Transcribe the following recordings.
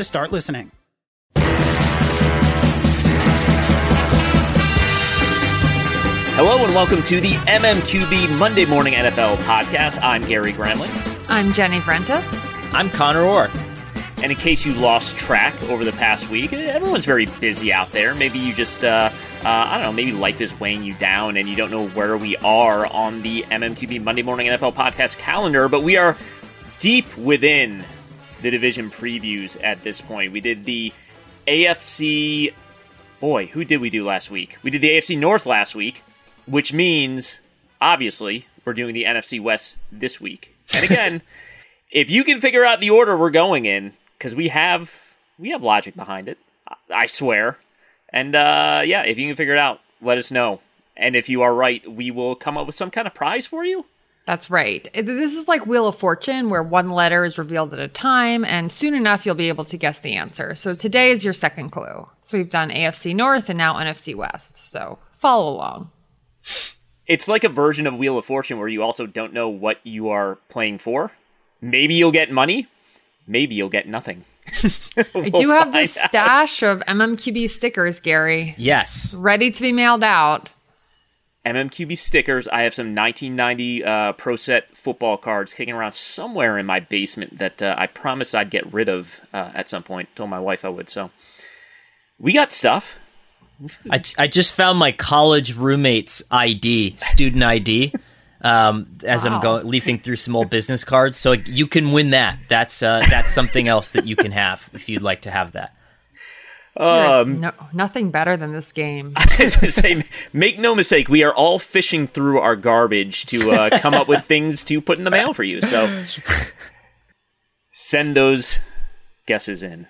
to start listening. Hello and welcome to the MMQB Monday Morning NFL Podcast. I'm Gary Gramling. I'm Jenny Vrentas. I'm Conor Orr. And in case you lost track over the past week, everyone's very busy out there. Maybe you just, uh, uh, I don't know, maybe life is weighing you down and you don't know where we are on the MMQB Monday Morning NFL Podcast calendar, but we are deep within the division previews at this point. We did the AFC. Boy, who did we do last week? We did the AFC North last week, which means, obviously, we're doing the NFC West this week. And again, if you can figure out the order we're going in, because we have we have logic behind it, I swear. And uh, yeah, if you can figure it out, let us know. And if you are right, we will come up with some kind of prize for you. That's right. This is like Wheel of Fortune, where one letter is revealed at a time, and soon enough you'll be able to guess the answer. So today is your second clue. So we've done AFC North and now NFC West. So follow along. It's like a version of Wheel of Fortune where you also don't know what you are playing for. Maybe you'll get money, maybe you'll get nothing. we'll I do have this out. stash of MMQB stickers, Gary. Yes. Ready to be mailed out. MMQB stickers. I have some 1990 uh, Pro Set football cards kicking around somewhere in my basement that uh, I promised I'd get rid of uh, at some point. Told my wife I would. So we got stuff. I, I just found my college roommate's ID, student ID, um, as wow. I'm going leafing through some old business cards. So you can win that. That's uh, that's something else that you can have if you'd like to have that. Um, no, nothing better than this game. say, make no mistake, we are all fishing through our garbage to uh, come up with things to put in the mail for you. So send those guesses in.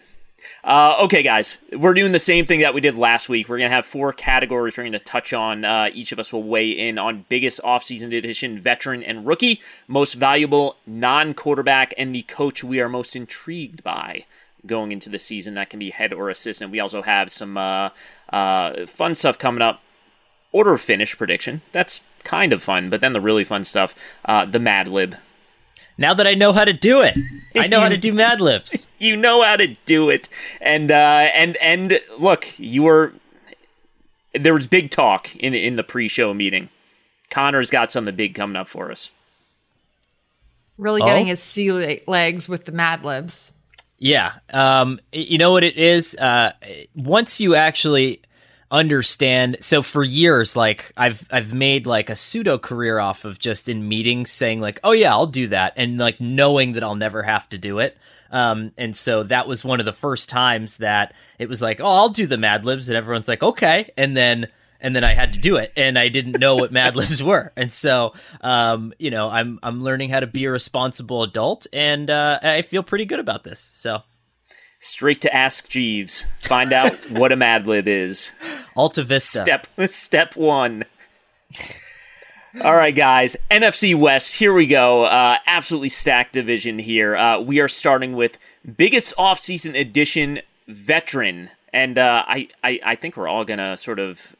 Uh, okay, guys, we're doing the same thing that we did last week. We're going to have four categories we're going to touch on. Uh, each of us will weigh in on biggest offseason edition, veteran and rookie, most valuable non quarterback, and the coach we are most intrigued by going into the season. That can be head or assistant. We also have some uh, uh, fun stuff coming up. Order of finish prediction. That's kind of fun, but then the really fun stuff, uh, the Mad Lib. Now that I know how to do it, I know how to do Mad Libs. you know how to do it, and uh, and and look, you were there was big talk in in the pre-show meeting. Conor's got something big coming up for us. Really Oh? getting his sea legs with the Mad Libs. Yeah. Um, you know what it is? Uh, once you actually understand, so for years, like I've, I've made like a pseudo career off of just in meetings saying like, oh yeah, I'll do that. And like knowing that I'll never have to do it. Um, and so that was one of the first times that it was like, oh, I'll do the Mad Libs. And everyone's like, okay. And then, and then I had to do it, and I didn't know what Mad Libs were, and so, um, you know, I'm I'm learning how to be a responsible adult, and uh, I feel pretty good about this. So, Straight to Ask Jeeves. Find out what a Mad Lib is. Alta Vista. Step step one. All right, guys. NFC West. Here we go. Uh, absolutely stacked division here. Uh, we are starting with biggest offseason addition, veteran, and uh, I, I I think we're all gonna sort of.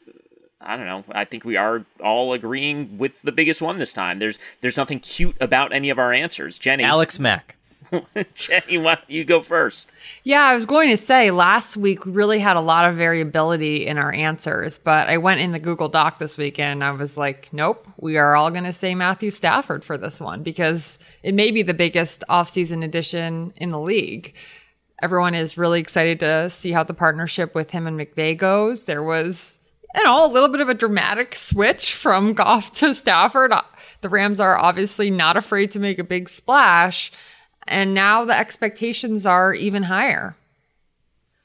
I don't know. I think we are all agreeing with the biggest one this time. There's there's nothing cute about any of our answers. Jenny, Alex Mack. Jenny, why don't you go first? Yeah, I was going to say last week we really had a lot of variability in our answers, but I went in the Google Doc this weekend. I was like, nope, we are all going to say Matthew Stafford for this one because it may be the biggest offseason addition in the league. Everyone is really excited to see how the partnership with him and McVay goes. There was, you know, a little bit of a dramatic switch from Goff to Stafford. Uh, the Rams are obviously not afraid to make a big splash. And now the expectations are even higher.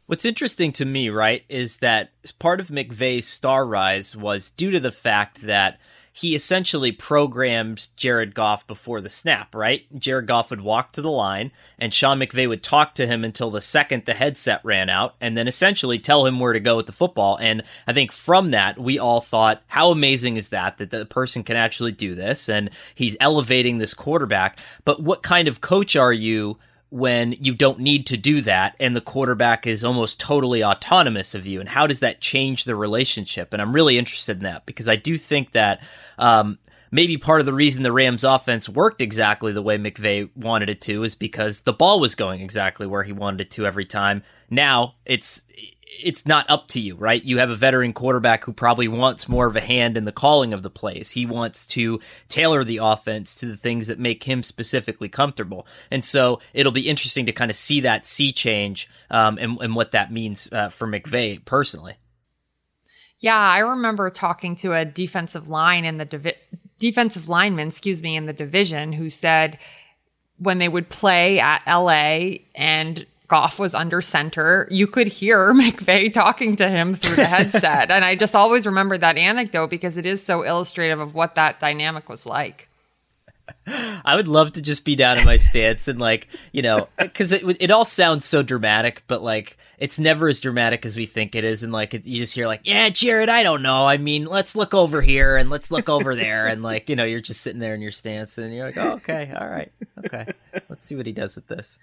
What's interesting to me, right, is that part of McVay's star rise was due to the fact that he essentially programmed Jared Goff before the snap, right? Jared Goff would walk to the line, and Sean McVay would talk to him until the second the headset ran out, and then essentially tell him where to go with the football. And I think from that, we all thought, how amazing is that, that the person can actually do this, and he's elevating this quarterback. But what kind of coach are you? When you don't need to do that and the quarterback is almost totally autonomous of you? And how does that change the relationship? And i'm really interested in that because i do think that um, maybe part of the reason the rams offense worked exactly the way mcvay wanted it to is because the ball was going exactly where he wanted it to every time. Now it's it's not up to you, right? You have a veteran quarterback who probably wants more of a hand in the calling of the plays. He wants to tailor the offense to the things that make him specifically comfortable. And so it'll be interesting to kind of see that sea change um, and, and what that means uh, for McVay personally. Yeah, I remember talking to a defensive line in the divi- defensive lineman, excuse me, in the division who said when they would play at LA and Goff was under center, you could hear McVay talking to him through the headset. and I just always remember that anecdote because it is so illustrative of what that dynamic was like. I would love to just be down in my stance and like, you know, because it it all sounds so dramatic, but like it's never as dramatic as we think it is, and like it, you just hear like, yeah, Jared, I don't know. I mean, let's look over here and let's look over there, and like you know, you're just sitting there in your stance, and you're like, oh, okay, all right, okay, let's see what he does with this.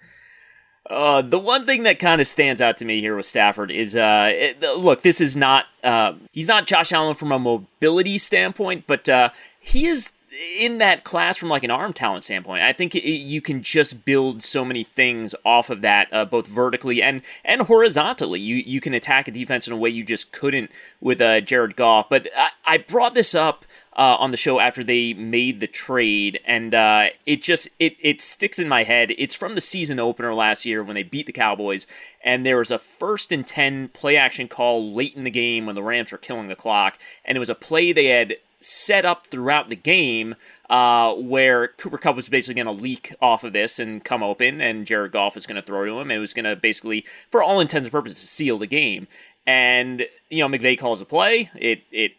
Uh, the one thing that kind of stands out to me here with Stafford is, uh, it, look, this is not, uh, he's not Josh Allen from a mobility standpoint, but uh, he is in that class from like an arm talent standpoint. I think it, you can just build so many things off of that, uh, both vertically and and horizontally. You you can attack a defense in a way you just couldn't with uh, Jared Goff. But I, I brought this up uh, on the show after they made the trade, and uh, it just it it sticks in my head. It's from the season opener last year when they beat the Cowboys, and there was a first and ten play action call late in the game when the Rams were killing the clock, and it was a play they had set up throughout the game uh, where Cooper Kupp was basically going to leak off of this and come open, and Jared Goff was going to throw to him. And it was going to basically, for all intents and purposes, seal the game. And you know, McVay calls a play. It it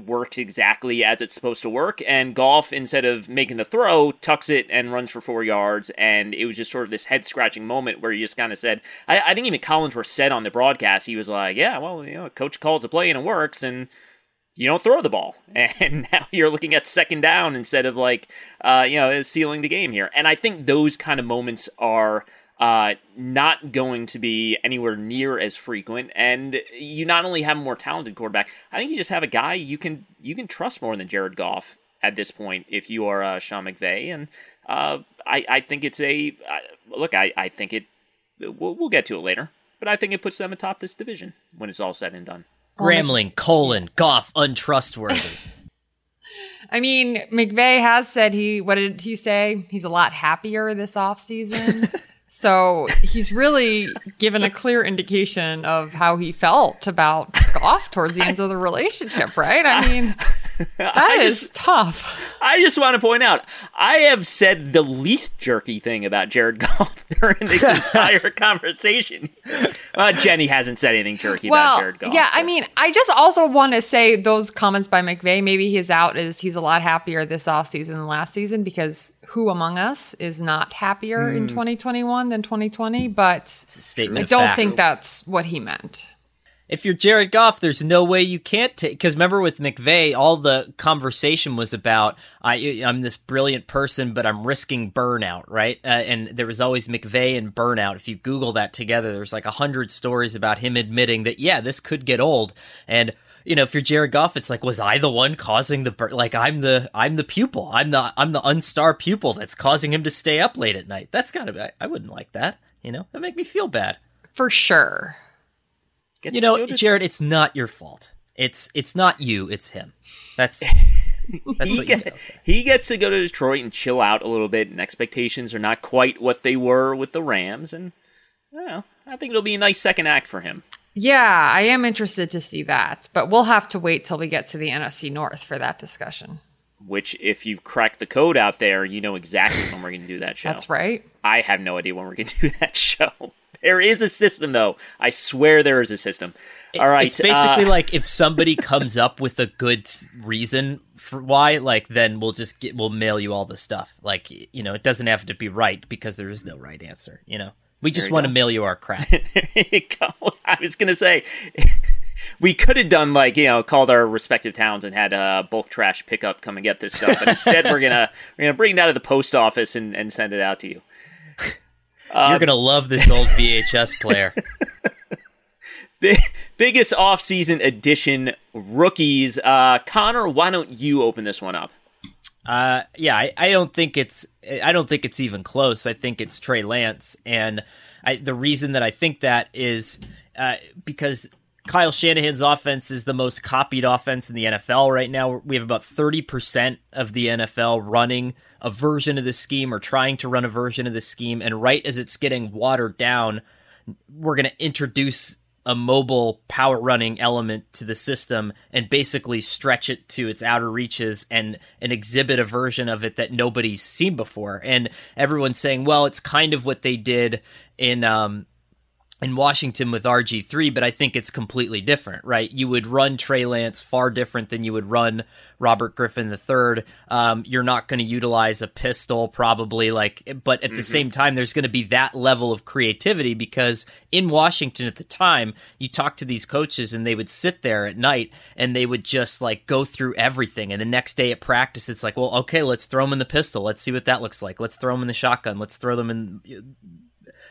works exactly as it's supposed to work. And Goff, instead of making the throw, tucks it and runs for four yards. And it was just sort of this head scratching moment where you just kind of said, I, I think even Collins Collinsworth said on the broadcast, he was like, yeah, well, you know, coach calls a play and it works. And you don't throw the ball. And now you're looking at second down instead of like, uh, you know, sealing the game here. And I think those kind of moments are uh, not going to be anywhere near as frequent. And you not only have a more talented quarterback, I think you just have a guy you can you can trust more than Jared Goff at this point if you are uh, Sean McVay. And uh, I, I think it's a uh, look. I, I think it. We'll, we'll get to it later, but I think it puts them atop this division when it's all said and done. Gramling, colon, Goff, untrustworthy. I mean, McVay has said he, what did he say? He's a lot happier this offseason. so he's really given a clear indication of how he felt about Goff towards the end of the relationship, right? I mean, that is just, tough. I just want to point out, I have said the least jerky thing about Jared Goff during this entire conversation. Uh, Jenny hasn't said anything jerky well, about Jared Goff. Yeah, I mean, I just also want to say those comments by McVay. maybe he's out is he's a lot happier this offseason than last season because who among us is not happier mm. in 2021 than 2020? But I don't fact. think that's what he meant if you're Jared Goff, there's no way you can't take. Because remember with McVay, all the conversation was about I, am this brilliant person, but I'm risking burnout, right? Uh, and there was always McVay and burnout. If you Google that together, there's like a hundred stories about him admitting that yeah, this could get old. And you know, if you're Jared Goff, it's like, was I the one causing the bur- like I'm the I'm the pupil, I'm the I'm the unstar pupil that's causing him to stay up late at night. That's gotta be. I, I wouldn't like that. You know, that make me feel bad. For sure. Gets you know, Jared, it's not your fault. It's it's not you. It's him. That's. That's he, get, he gets to go to Detroit and chill out a little bit, and expectations are not quite what they were with the Rams. And I know, I think it'll be a nice second act for him. Yeah, I am interested to see that, but we'll have to wait till we get to the NFC North for that discussion. Which, if you've cracked the code out there, you know exactly when we're going to do that show. That's right. I have no idea when we're going to do that show. There is a system, though. I swear there is a system. All right. It's basically uh, like if somebody comes up with a good reason for why, like, then we'll just get, we'll mail you all the stuff. Like, you know, it doesn't have to be right because there is no right answer, you know? We just want go. to mail you our crap. I was going to say, we could have done like you know called our respective towns and had a uh, bulk trash pickup come and get this stuff but instead we're gonna we're gonna bring it out of the post office and, and send it out to you um, You're gonna love this old VHS player. Big, biggest off-season addition rookies. Uh, Conor, why don't you open this one up? Uh, yeah, I, I don't think it's I don't think it's even close. I think it's Trey Lance, and I, the reason that I think that is uh, because Kyle Shanahan's offense is the most copied offense in the NFL right now. We have about 30% of the NFL running a version of the scheme or trying to run a version of the scheme. And right as it's getting watered down, we're going to introduce a mobile power running element to the system and basically stretch it to its outer reaches and and exhibit a version of it that nobody's seen before. And everyone's saying, well, it's kind of what they did in um in Washington with RG3, but I think it's completely different, right? You would run Trey Lance far different than you would run Robert Griffin III. Um, you're not going to utilize a pistol, probably, like, but at mm-hmm. the same time, there's going to be that level of creativity because in Washington at the time, you talk to these coaches and they would sit there at night and they would just like go through everything. And the next day at practice, it's like, well, okay, let's throw them in the pistol. Let's see what that looks like. Let's throw them in the shotgun. Let's throw them in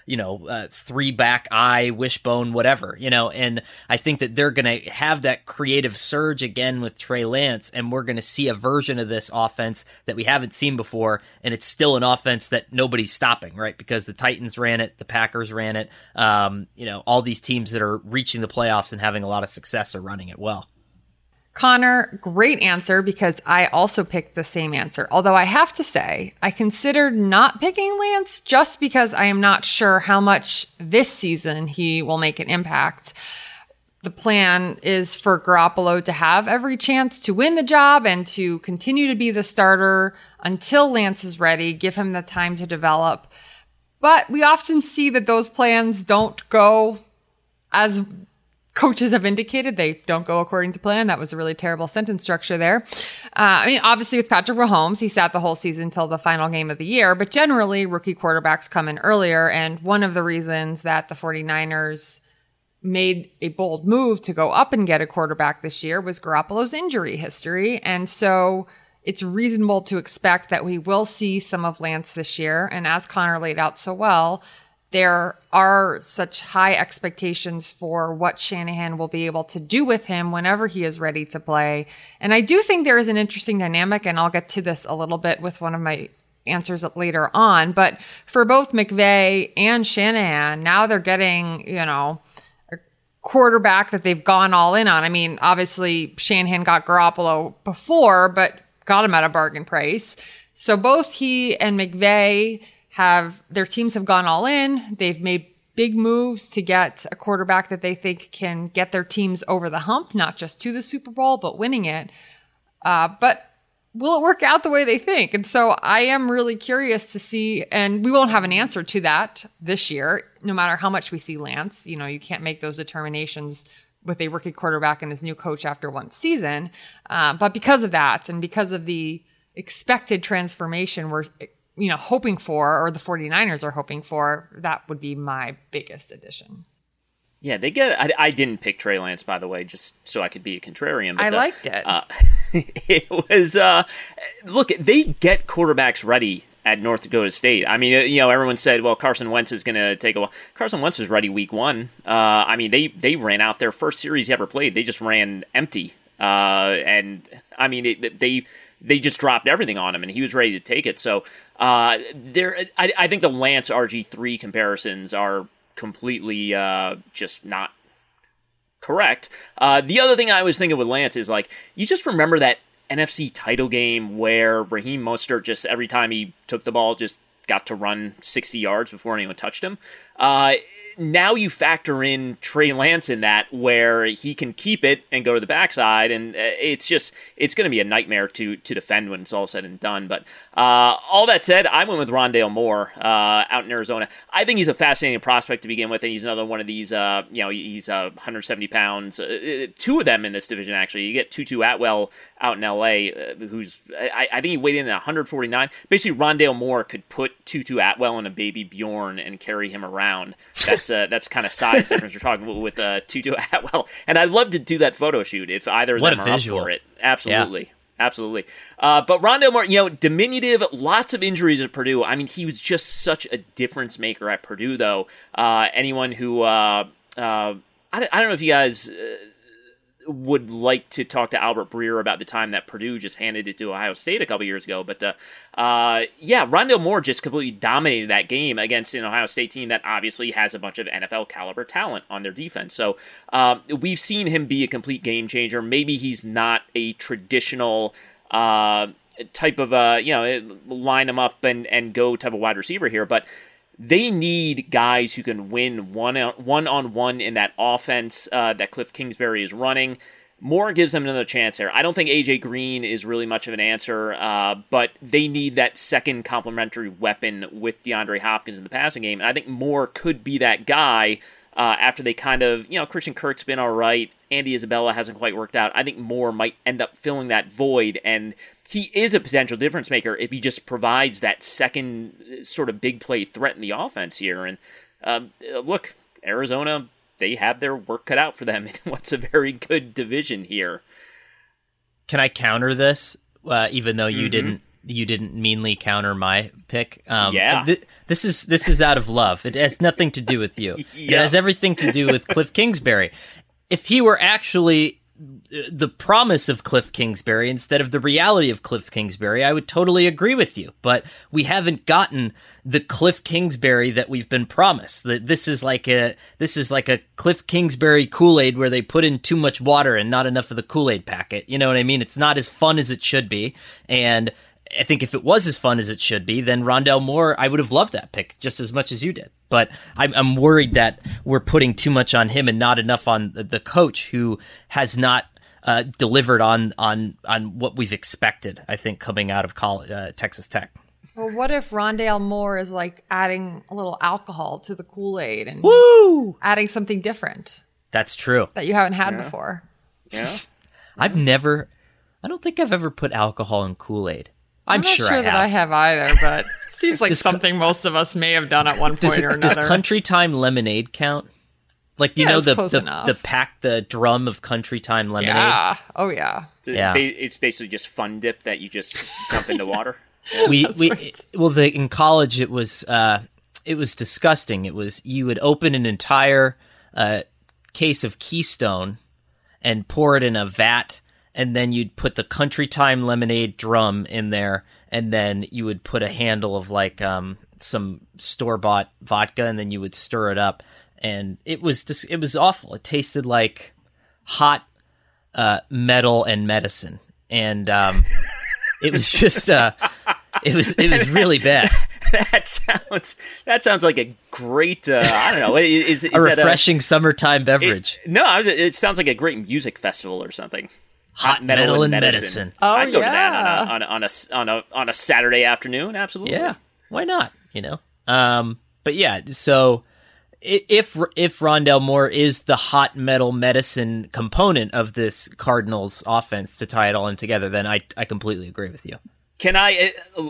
you know, uh, three back eye, wishbone, whatever, you know, and I think that they're going to have that creative surge again with Trey Lance, and we're going to see a version of this offense that we haven't seen before, and it's still an offense that nobody's stopping, right? Because the Titans ran it, the Packers ran it, um, you know, all these teams that are reaching the playoffs and having a lot of success are running it well. Conor, great answer because I also picked the same answer. Although I have to say, I considered not picking Lance just because I am not sure how much this season he will make an impact. The plan is for Garoppolo to have every chance to win the job and to continue to be the starter until Lance is ready, give him the time to develop. But we often see that those plans don't go as coaches have indicated they don't go according to plan. That was a really terrible sentence structure there. Uh, I mean, obviously with Patrick Mahomes, he sat the whole season until the final game of the year, but generally rookie quarterbacks come in earlier. And one of the reasons that the 49ers made a bold move to go up and get a quarterback this year was Garoppolo's injury history. And so it's reasonable to expect that we will see some of Lance this year. And as Conor laid out so well, there are such high expectations for what Shanahan will be able to do with him whenever he is ready to play. And I do think there is an interesting dynamic, and I'll get to this a little bit with one of my answers later on. But for both McVay and Shanahan, now they're getting, you know, a quarterback that they've gone all in on. I mean, obviously Shanahan got Garoppolo before, but got him at a bargain price. So both he and McVay have their teams have gone all in. They've made big moves to get a quarterback that they think can get their teams over the hump, not just to the Super Bowl, but winning it. Uh, but will it work out the way they think? And so I am really curious to see, and we won't have an answer to that this year, no matter how much we see Lance. You know, you can't make those determinations with a rookie quarterback and his new coach after one season. Uh, but because of that, and because of the expected transformation we're you know, hoping for, or the 49ers are hoping for, that would be my biggest addition. Yeah, they get. I, I, didn't pick Trey Lance, by the way, just so I could be a contrarian. But I the, liked it. Uh, it was. Uh, look, they get quarterbacks ready at North Dakota State. I mean, uh, you know, everyone said, "Well, Carson Wentz is going to take a while." Carson Wentz was ready week one. Uh, I mean, they they ran out their first series he ever played. They just ran empty, uh, and I mean, it, they they just dropped everything on him, and he was ready to take it. So uh, there, I, I, think the Lance RG three comparisons are completely uh, just not correct. Uh, the other thing I was thinking with Lance is like you just remember that NFC title game where Raheem Mostert just every time he took the ball just got to run 60 yards before anyone touched him. Uh, now you factor in Trey Lance in that where he can keep it and go to the backside, and uh, it's just it's going to be a nightmare to to defend when it's all said and done. But uh, all that said, I went with Rondale Moore uh, out in Arizona. I think he's a fascinating prospect to begin with, and he's another one of these. Uh, you know, he's 170 pounds. Uh, two of them in this division actually. You get Tutu Atwell out in LA, uh, who's I, I, think he weighed in at 149. Basically, Rondale Moore could put Tutu Atwell in a baby Bjorn and carry him around. That's uh, that's kind of size difference we're talking with uh, Tutu Atwell. And I'd love to do that photo shoot if either of what them are visual. up for it. Absolutely. Yeah. Absolutely. Uh, but Rondale Moore, you know, diminutive, lots of injuries at Purdue. I mean, he was just such a difference maker at Purdue, though. Uh, anyone who, uh, uh I, I don't know if you guys uh, would like to talk to Albert Breer about the time that Purdue just handed it to Ohio State a couple years ago. But uh, uh, yeah, Rondale Moore just completely dominated that game against an Ohio State team that obviously has a bunch of NFL caliber talent on their defense. So uh, we've seen him be a complete game changer. Maybe he's not a traditional. Uh, type of uh you know line him up and and go type of wide receiver here but they need guys who can win one one on one in that offense uh, that Kliff Kingsbury is running. Moore gives them another chance there. I don't think AJ Green is really much of an answer, uh, but they need that second complementary weapon with DeAndre Hopkins in the passing game, and I think Moore could be that guy. Uh, after they kind of, you know, Christian Kirk's been all right. Andy Isabella hasn't quite worked out. I think Moore might end up filling that void, and he is a potential difference maker if he just provides that second uh, sort of big play threat in the offense here. And um, uh, look, Arizona, they have their work cut out for them in what's a very good division here. Can I counter this? Uh, even though you mm-hmm. didn't you didn't meanly counter my pick. Um, yeah, th- this is this is out of love. It has nothing to do with you. yeah. It has everything to do with Kliff Kingsbury. If he were actually the promise of Kliff Kingsbury instead of the reality of Kliff Kingsbury, I would totally agree with you. But we haven't gotten the Kliff Kingsbury that we've been promised. That this is like a this is like a Kliff Kingsbury Kool Aid where they put in too much water and not enough of the Kool Aid packet. You know what I mean? It's not as fun as it should be, and I think if it was as fun as it should be, then Rondale Moore, I would have loved that pick just as much as you did. But I'm, I'm worried that we're putting too much on him and not enough on the, the coach who has not uh, delivered on on on what we've expected. I think coming out of college, uh, Texas Tech. Well, what if Rondale Moore is like adding a little alcohol to the Kool Aid and Woo! adding something different? That's true that you haven't had yeah. before. Yeah, I've never. I don't think I've ever put alcohol in Kool Aid. I'm, I'm sure, sure I that I have either, but seems like does something most of us may have done at one point does, or another. Does Country Time lemonade count? Like you yeah, know the the, the, pack the drum of Country Time lemonade. Yeah. Oh yeah. yeah. It's basically just fun dip that you just dump into water. we we right. well the in college it was uh it was disgusting. It was you would open an entire uh case of Keystone and pour it in a vat and then you'd put the Country Time lemonade drum in there and then you would put a handle of like um, some store bought vodka, and then you would stir it up, and it was just it was awful. It tasted like hot uh, metal and medicine, and um, it was just uh, it was it was really bad. that sounds that sounds like a great uh, I don't know is, is a refreshing a, summertime beverage. It, no, was, it sounds like a great music festival or something. Hot, metal, metal, and medicine. medicine. Oh I'd go yeah. to that on a, on a, on a on a Saturday afternoon. Absolutely. Yeah. Why not? You know. Um. But yeah. So if if Rondale Moore is the hot metal medicine component of this Cardinals offense to tie it all in together, then I I completely agree with you. Can I? Uh,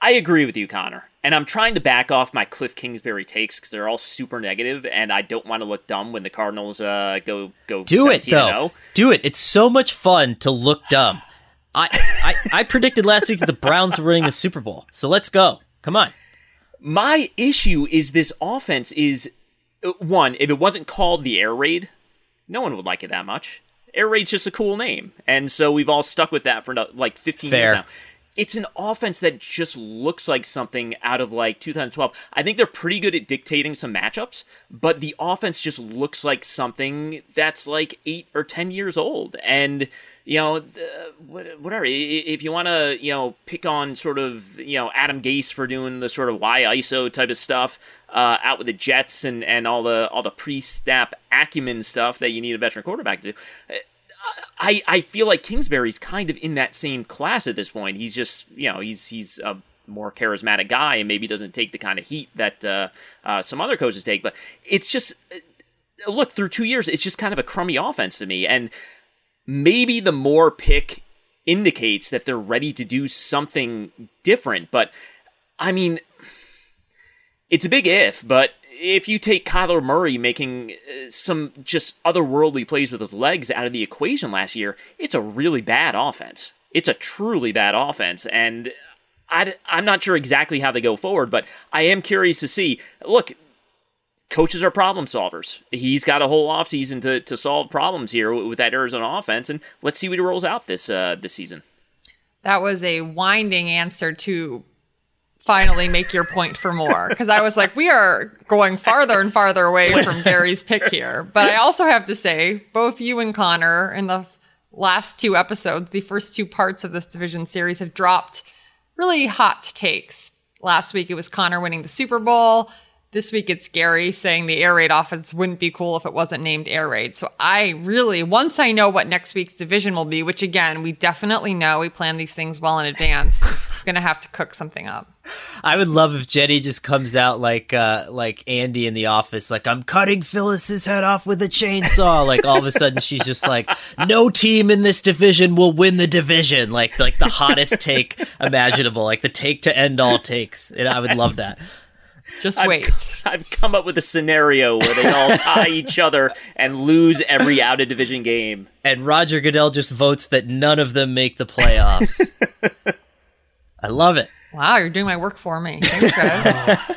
I agree with you, Conor. And I'm trying to back off my Kliff Kingsbury takes because they're all super negative, and I don't want to look dumb when the Cardinals uh, go go. Do it though. Do it. It's so much fun to look dumb. I, I I predicted last week that the Browns were winning the Super Bowl, so let's go. Come on. My issue is this offense is uh, one. If it wasn't called the Air Raid, no one would like it that much. Air Raid's just a cool name, and so we've all stuck with that for like 15 Fair. years now it's an offense that just looks like something out of like 2012. I think they're pretty good at dictating some matchups, but the offense just looks like something that's like eight or 10 years old. And, you know, whatever. If you want to, you know, pick on sort of, you know, Adam Gase for doing the sort of Y ISO type of stuff, uh, out with the Jets and, and all the all the pre-snap acumen stuff that you need a veteran quarterback to do I, I feel like Kingsbury's kind of in that same class at this point. He's just you know he's he's a Moore charismatic guy and maybe doesn't take the kind of heat that uh, uh, some other coaches take. But it's just uh, look through two years, it's just kind of a crummy offense to me. And maybe the more pick indicates that they're ready to do something different. But I mean, it's a big if, but if you take Kyler Murray making uh, some just otherworldly plays with his legs out of the equation last year, it's a really bad offense. It's a truly bad offense. And I, I'm not sure exactly how they go forward, but I am curious to see. Look, coaches are problem solvers. He's got a whole offseason to, to solve problems here with that Arizona offense, and let's see what he rolls out this uh, this season. That was a winding answer to finally make your point for Moore because I was like, we are going farther and farther away from Gary's pick here. But I also have to say, both you and Conor in the last two episodes, the first two parts of this division series have dropped really hot takes. Last week it was Conor winning the Super Bowl. This week it's Gary saying the air raid offense wouldn't be cool if it wasn't named air raid. So I really, once I know what next week's division will be, which again, we definitely know, we plan these things well in advance, going to have to cook something up. I would love if Jenny just comes out like uh like Andy in the office, like I'm cutting Phyllis's head off with a chainsaw. like all of a sudden she's just like, no team in this division will win the division. Like like the hottest take imaginable, like the take to end all takes. And I would love that. Just I've, wait. I've come up with a scenario where they all tie each other and lose every out of division game. And Roger Goodell just votes that none of them make the playoffs. I love it. Wow, you're doing my work for me. Thanks, guys.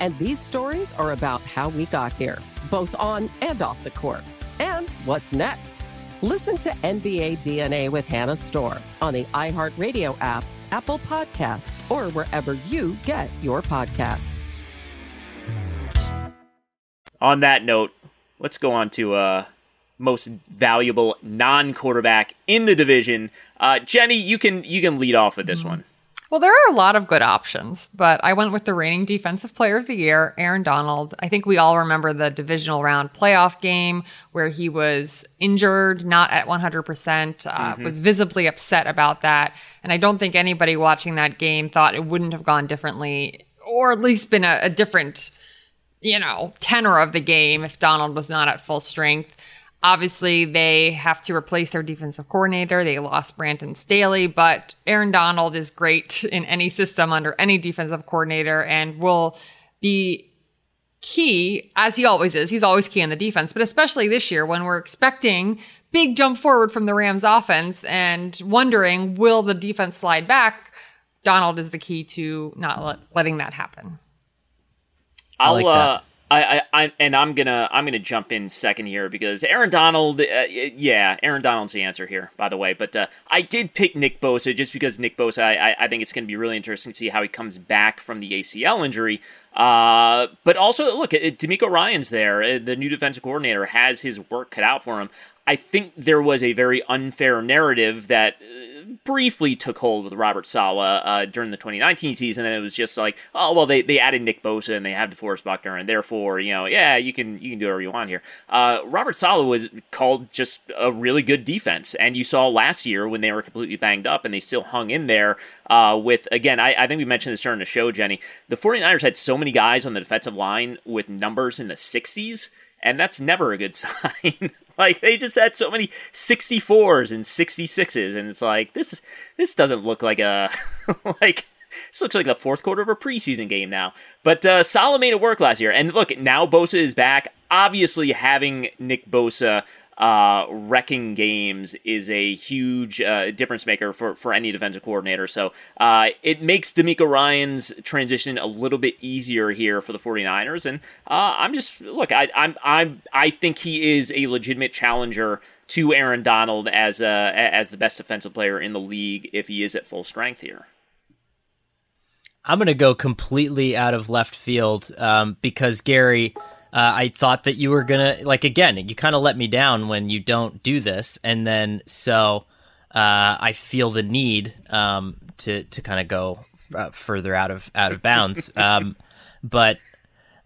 And these stories are about how we got here, both on and off the court. And what's next? Listen to NBA DNA with Hannah Storm on the iHeartRadio app, Apple Podcasts, or wherever you get your podcasts. On that note, let's go on to uh, most valuable non-quarterback in the division. Uh, Jenny, you can you can lead off with this one. Well, there are a lot of good options, but I went with the reigning defensive player of the year, Aaron Donald. I think we all remember the divisional round playoff game where he was injured, not at 100%, uh, mm-hmm. was visibly upset about that. And I don't think anybody watching that game thought it wouldn't have gone differently, or at least been a, a different, you know, tenor of the game if Donald was not at full strength. Obviously, they have to replace their defensive coordinator. They lost Brandon Staley, but Aaron Donald is great in any system under any defensive coordinator and will be key, as he always is. He's always key in the defense, but especially this year when we're expecting big jump forward from the Rams offense and wondering, will the defense slide back? Donald is the key to not let, letting that happen. I'll, like uh, I, I, and I'm gonna I'm gonna jump in second here because Aaron Donald, uh, yeah, Aaron Donald's the answer here, by the way. But uh, I did pick Nick Bosa just because Nick Bosa, I, I think it's gonna be really interesting to see how he comes back from the ACL injury. Uh, but also look, DeMeco Ryans there, uh, the new defensive coordinator, has his work cut out for him. I think there was a very unfair narrative that uh, briefly took hold with Robert Saleh uh, during the 2019 season, and it was just like, oh well, they, they added Nick Bosa and they have DeForest Buckner, and therefore, you know, yeah, you can you can do whatever you want here. Uh, Robert Saleh was called just a really good defense, and you saw last year when they were completely banged up, and they still hung in there. Uh, with again, I, I think we mentioned this during the show, Jenny. The 49ers had so many guys on the defensive line with numbers in the 60s and that's never a good sign. like they just had so many 64s and 66s and it's like this this doesn't look like a like this looks like the fourth quarter of a preseason game now. But uh, Saleh made it work last year. And look, now Bosa is back. Obviously, having Nick Bosa uh, wrecking games is a huge uh, difference maker for, for any defensive coordinator. So uh, it makes DeMeco Ryans transition a little bit easier here for the 49ers. And uh, I'm just look, I, I'm I'm I think he is a legitimate challenger to Aaron Donald as uh, as the best defensive player in the league if he is at full strength here. I'm going to go completely out of left field um, because Gary uh, I thought that you were gonna like again. You kind of let me down when you don't do this, and then so uh, I feel the need um, to to kind of go uh, further out of out of bounds. um, but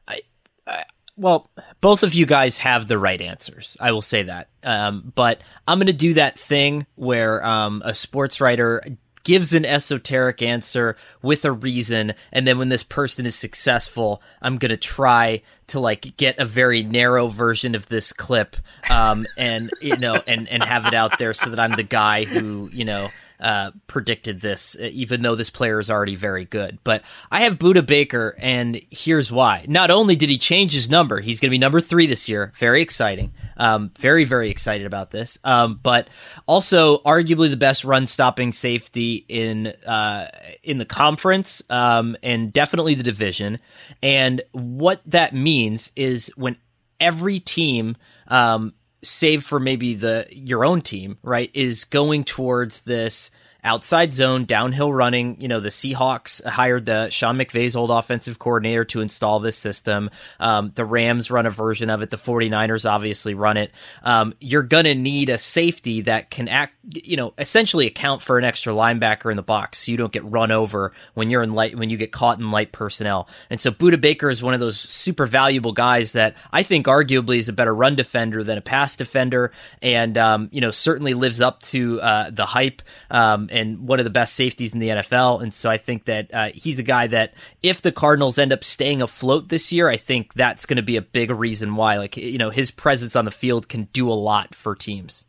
I, I, well, both of you guys have the right answers. I will say that. Um, but I'm going to do that thing where um, a sports writer gives an esoteric answer with a reason and then when this person is successful i'm going to try to like get a very narrow version of this clip um and you know and and have it out there so that i'm the guy who you know uh, predicted this, uh, even though this player is already very good. But I have Budda Baker, and here's why. Not only did he change his number, he's going to be number three this year. Very exciting. Um, very, very excited about this. Um, but also arguably the best run stopping safety in uh, in the conference, um, and definitely the division. And what that means is when every team um, save for maybe the your own team, right, is going towards this outside zone, downhill running. You know, the Seahawks hired the Sean McVay's old offensive coordinator to install this system. Um, the Rams run a version of it. The 49ers obviously run it. Um, you're going to need a safety that can act, you know, essentially account for an extra linebacker in the box so you don't get run over when you're in light, when you get caught in light personnel. And so Budda Baker is one of those super valuable guys that I think arguably is a better run defender than a pass defender. And, um, you know, certainly lives up to uh, the hype. Um, and one of the best safeties in the NFL. And so I think that uh, he's a guy that if the Cardinals end up staying afloat this year, I think that's going to be a big reason why. Like, you know, his presence on the field can do a lot for teams.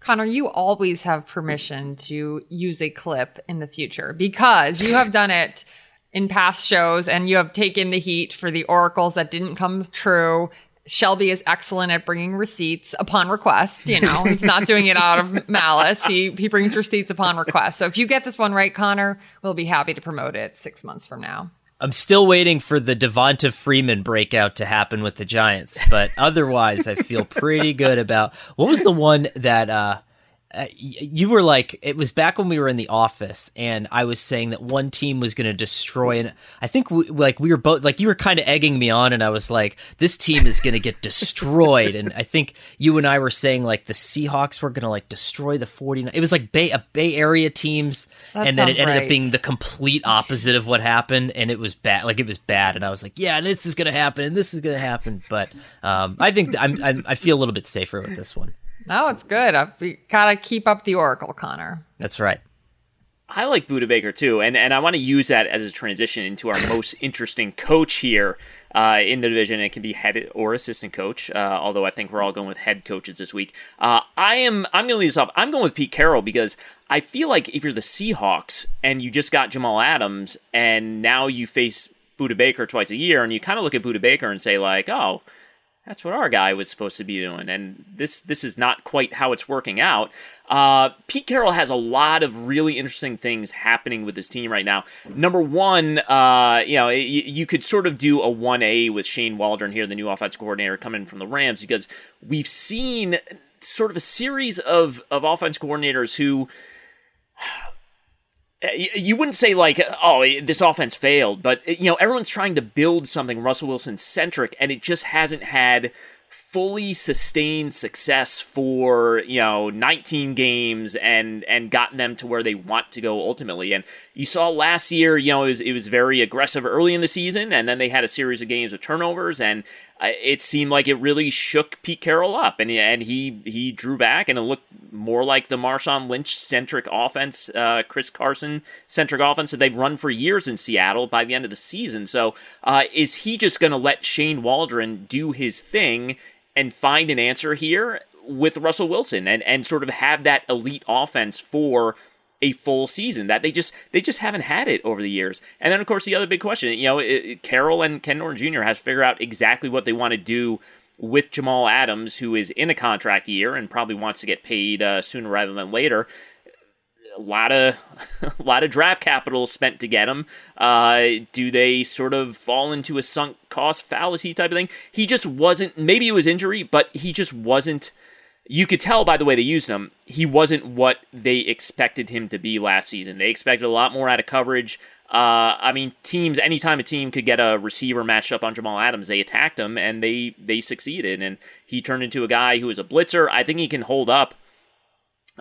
Conor, you always have permission to use a clip in the future because you have done it in past shows and you have taken the heat for the oracles that didn't come true Shelby is excellent at bringing receipts upon request. You know, he's not doing it out of malice. He he brings receipts upon request. So if you get this one right, Conor, we'll be happy to promote it six months from now. I'm still waiting for the Devonta Freeman breakout to happen with the Giants, but otherwise, I feel pretty good about what was the one that uh, uh, you were like it was back when we were in the office and i was saying that one team was going to destroy and i think we, like we were both like you were kind of egging me on and i was like this team is going to get destroyed. And i think you and i were saying like the seahawks were going to like destroy the 49 it was like bay, a bay area teams that and then it ended right. up being the complete opposite of what happened and it was bad like it was bad and i was like yeah this is going to happen and this is going to happen. But um, i think I'm, I'm i feel a little bit safer with this one no, it's good. We gotta keep up the oracle, Conor. That's right. I like Budda Baker too, and and I want to use that as a transition into our most interesting coach here uh, in the division. It can be head or assistant coach, uh, although I think we're all going with head coaches this week. Uh, I am I'm going to lead this off. I'm going with Pete Carroll because I feel like if you're the Seahawks and you just got Jamal Adams and now you face Budda Baker twice a year, and you kind of look at Budda Baker and say like, oh that's what our guy was supposed to be doing, and this this is not quite how it's working out. Uh, Pete Carroll has a lot of really interesting things happening with his team right now. Number one, uh, you know, you, you could sort of do a one A with Shane Waldron here, the new offensive coordinator coming from the Rams, because we've seen sort of a series of of offense coordinators who you wouldn't say like, oh, this offense failed, but you know everyone's trying to build something Russell Wilson centric, and it just hasn't had fully sustained success for you know 19 games and and gotten them to where they want to go ultimately. And you saw last year you know it was, it was very aggressive early in the season and then they had a series of games with turnovers and uh, it seemed like it really shook Pete Carroll up and and he he drew back and it looked more like the Marshawn Lynch centric offense uh, Chris Carson centric offense that they've run for years in Seattle by the end of the season. So uh, is he just going to let Shane Waldron do his thing and find an answer here with Russell Wilson and, and sort of have that elite offense for a full season that they just they just haven't had it over the years. And then of course the other big question, you know, it, Carroll and Ken Norton Jr. has to figure out exactly what they want to do with Jamal Adams, who is in a contract year and probably wants to get paid uh, sooner rather than later a lot of a lot of draft capital spent to get him. Uh, do they sort of fall into a sunk cost fallacy type of thing? He just wasn't. Maybe it was injury, but he just wasn't. You could tell by the way they used him, he wasn't what they expected him to be last season. They expected a lot more out of coverage. Uh, I mean, teams. Anytime a team could get a receiver matched up on Jamal Adams, they attacked him and they they succeeded. And he turned into a guy who is a blitzer. I think he can hold up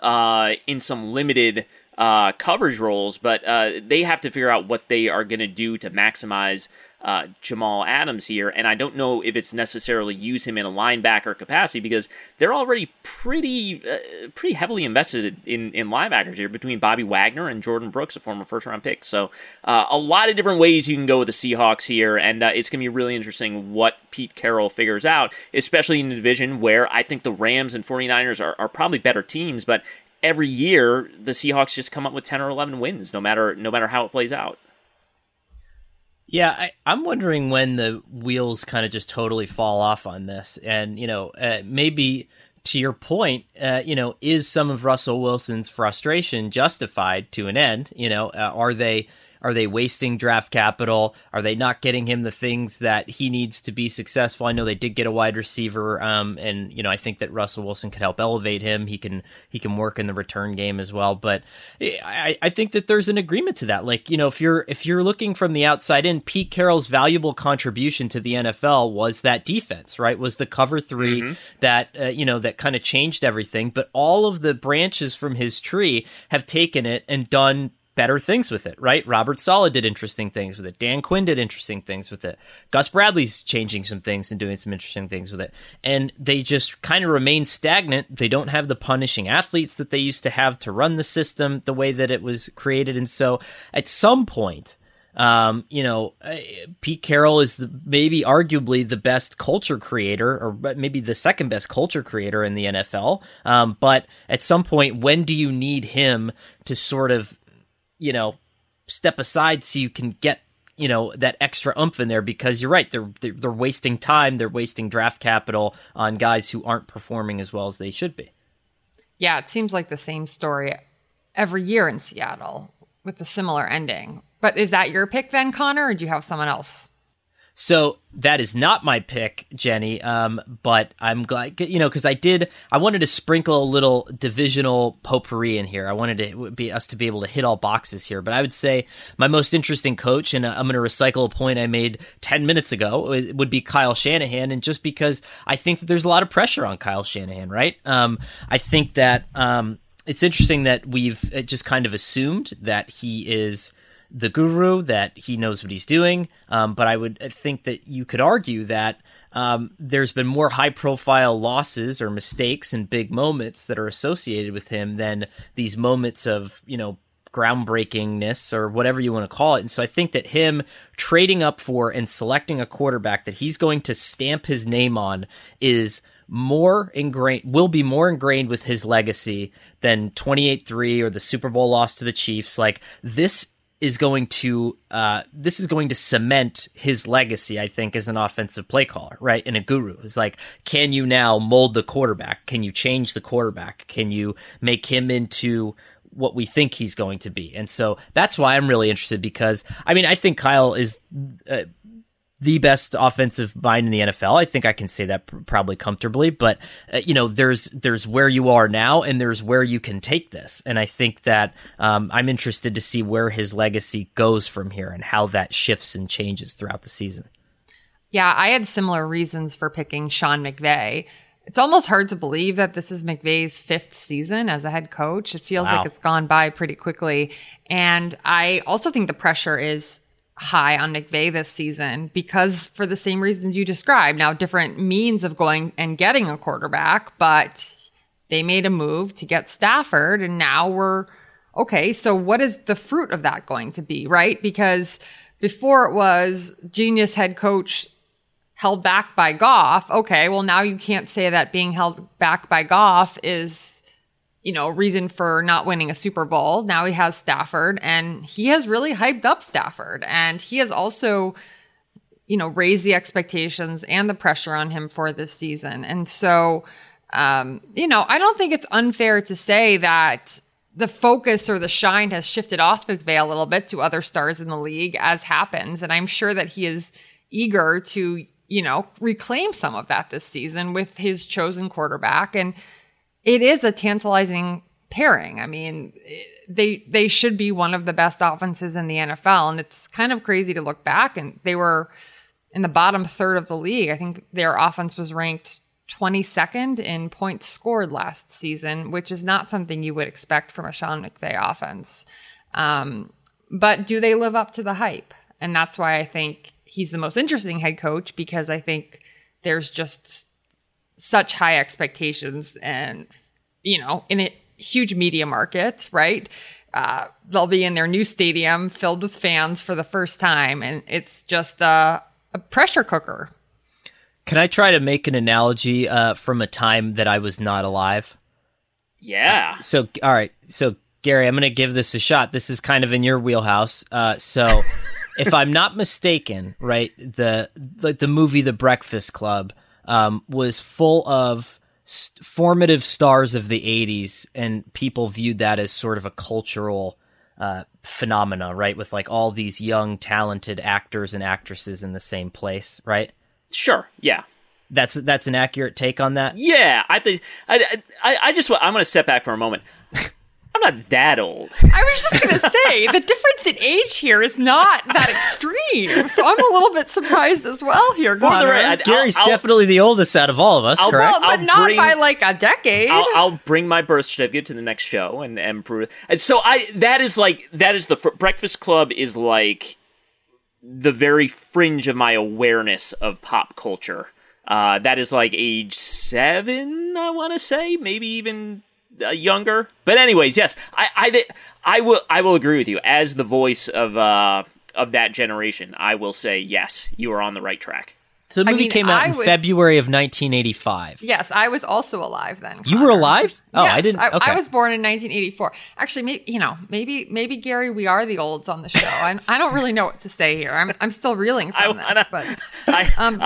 uh, in some limited uh, coverage roles, but uh, they have to figure out what they are going to do to maximize uh, Jamal Adams here. And I don't know if it's necessarily use him in a linebacker capacity because they're already pretty uh, pretty heavily invested in, in linebackers here between Bobby Wagner and Jordyn Brooks, a former first round pick. So uh, a lot of different ways you can go with the Seahawks here, and uh, it's going to be really interesting what Pete Carroll figures out, especially in the division where I think the Rams and 49ers are, are probably better teams, but every year the Seahawks just come up with 10 or 11 wins no matter no matter how it plays out. Yeah, I, am wondering when the wheels kind of just totally fall off on this. And, you know, uh, maybe to your point, uh, you know, is some of Russell Wilson's frustration justified to an end? You know, uh, are they are they wasting draft capital? Are they not getting him the things that he needs to be successful? I know they did get a wide receiver, um, and you know I think that Russell Wilson could help elevate him. He can he can work in the return game as well. But I, I think that there's an agreement to that. Like you know if you're if you're looking from the outside in, Pete Carroll's valuable contribution to the NFL was that defense, right? Was the cover 3 mm-hmm. that uh, you know that kind of changed everything. But all of the branches from his tree have taken it and done better things with it, right? Robert Saleh did interesting things with it. Dan Quinn did interesting things with it. Gus Bradley's changing some things and doing some interesting things with it. And they just kind of remain stagnant. They don't have the punishing athletes that they used to have to run the system the way that it was created. And so at some point, um, you know, Pete Carroll is the, maybe arguably the best culture creator, or maybe the second best culture creator in the NFL. Um, but at some point, when do you need him to sort of you know, step aside so you can get you know that extra umph in there because you're right they're, they're they're wasting time they're wasting draft capital on guys who aren't performing as well as they should be. Yeah it seems like the same story every year in seattle with a similar ending. But is that your pick then Conor or do you have someone else so that is not my pick, Jenny. Um, but I'm glad, you know, because I did. I wanted to sprinkle a little divisional potpourri in here. I wanted to be us to be able to hit all boxes here. But I would say my most interesting coach, and I'm going to recycle a point I made ten minutes ago, would be Kyle Shanahan. And just because I think that there's a lot of pressure on Kyle Shanahan, right? Um, I think that um, it's interesting that we've uh, just kind of assumed that he is the guru, that he knows what he's doing. Um, but I would think that you could argue that um, there's been more high profile losses or mistakes and big moments that are associated with him than these moments of, you know, groundbreakingness or whatever you want to call it. And so I think that him trading up for and selecting a quarterback that he's going to stamp his name on is more ingrained will be more ingrained with his legacy than 28-3 or the Super Bowl loss to the Chiefs. Like this is going to uh, this is going to cement his legacy, I think, as an offensive play caller, right? And a guru is like, can you now mold the quarterback? Can you change the quarterback? Can you make him into what we think he's going to be? And so that's why I'm really interested because I mean, I think Kyle is uh, the best offensive mind in the NFL. I think I can say that pr- probably comfortably, but uh, you know, there's there's where you are now, and there's where you can take this, and I think that um, I'm interested to see where his legacy goes from here and how that shifts and changes throughout the season. Yeah, I had similar reasons for picking Sean McVay. It's almost hard to believe that this is McVay's fifth season as a head coach. It feels Wow. like it's gone by pretty quickly. And I also think the pressure is high on McVay this season because for the same reasons you described. Now, different means of going and getting a quarterback, but they made a move to get Stafford, and now we're okay. So, what is the fruit of that going to be, right? Because before it was genius head coach held back by Goff. Okay, well, now you can't say that being held back by Goff is, you know, reason for not winning a Super Bowl. Now he has Stafford, and he has really hyped up Stafford, and he has also you know, raised the expectations and the pressure on him for this season. And so, um, you know, I don't think it's unfair to say that the focus or the shine has shifted off McVay a little bit to other stars in the league, as happens. And I'm sure that he is eager to, you know, reclaim some of that this season with his chosen quarterback. And it is a tantalizing pairing. I mean, they they should be one of the best offenses in the NFL, and it's kind of crazy to look back. And they were in the bottom third of the league. I think their offense was ranked 22nd in points scored last season, which is not something you would expect from a Sean McVay offense. Um, but do they live up to the hype? And that's why I think he's the most interesting head coach because I think there's just such high expectations and, you know, in a huge media market, right? Uh, they'll be in their new stadium filled with fans for the first time. And it's just a, a pressure cooker. Can I try to make an analogy uh, from a time that I was not alive? Yeah. So, all right. So, Gary, I'm going to give this a shot. This is kind of in your wheelhouse. Uh, so, if I'm not mistaken, right, the like the movie The Breakfast Club um, was full of st- formative stars of the '80s, and people viewed that as sort of a cultural uh, phenomena, right? With like all these young, talented actors and actresses in the same place, right? Sure. Yeah. That's that's an accurate take on that. Yeah, I think I, I, I just I'm going to step back for a moment. I'm not that old. I was just going to say the difference in age here is not that extreme. So I'm a little bit surprised as well here, For the Conor. re- I- Gary's I'll- definitely the oldest out of all of us, I'll- correct? well, but I'll not bring- by like a decade. I'll, I'll bring my birth certificate to the next show and and prove. And so I that is like that is the fr- Breakfast Club is like the very fringe of my awareness of pop culture. Uh, that is like age seven, I want to say, maybe even uh, younger. But anyways, yes, I I I will I will agree with you as the voice of uh of that generation. I will say yes, you are on the right track. So the I movie mean, came out I in was- February of 1985. Yes, I was also alive then. You were alive? Oh, I didn't- I, okay. I was born in 1984. Actually, maybe you know, maybe maybe Gary, we are the olds on the show. I'm, I don't really know what to say here. I'm I'm still reeling from this, but um,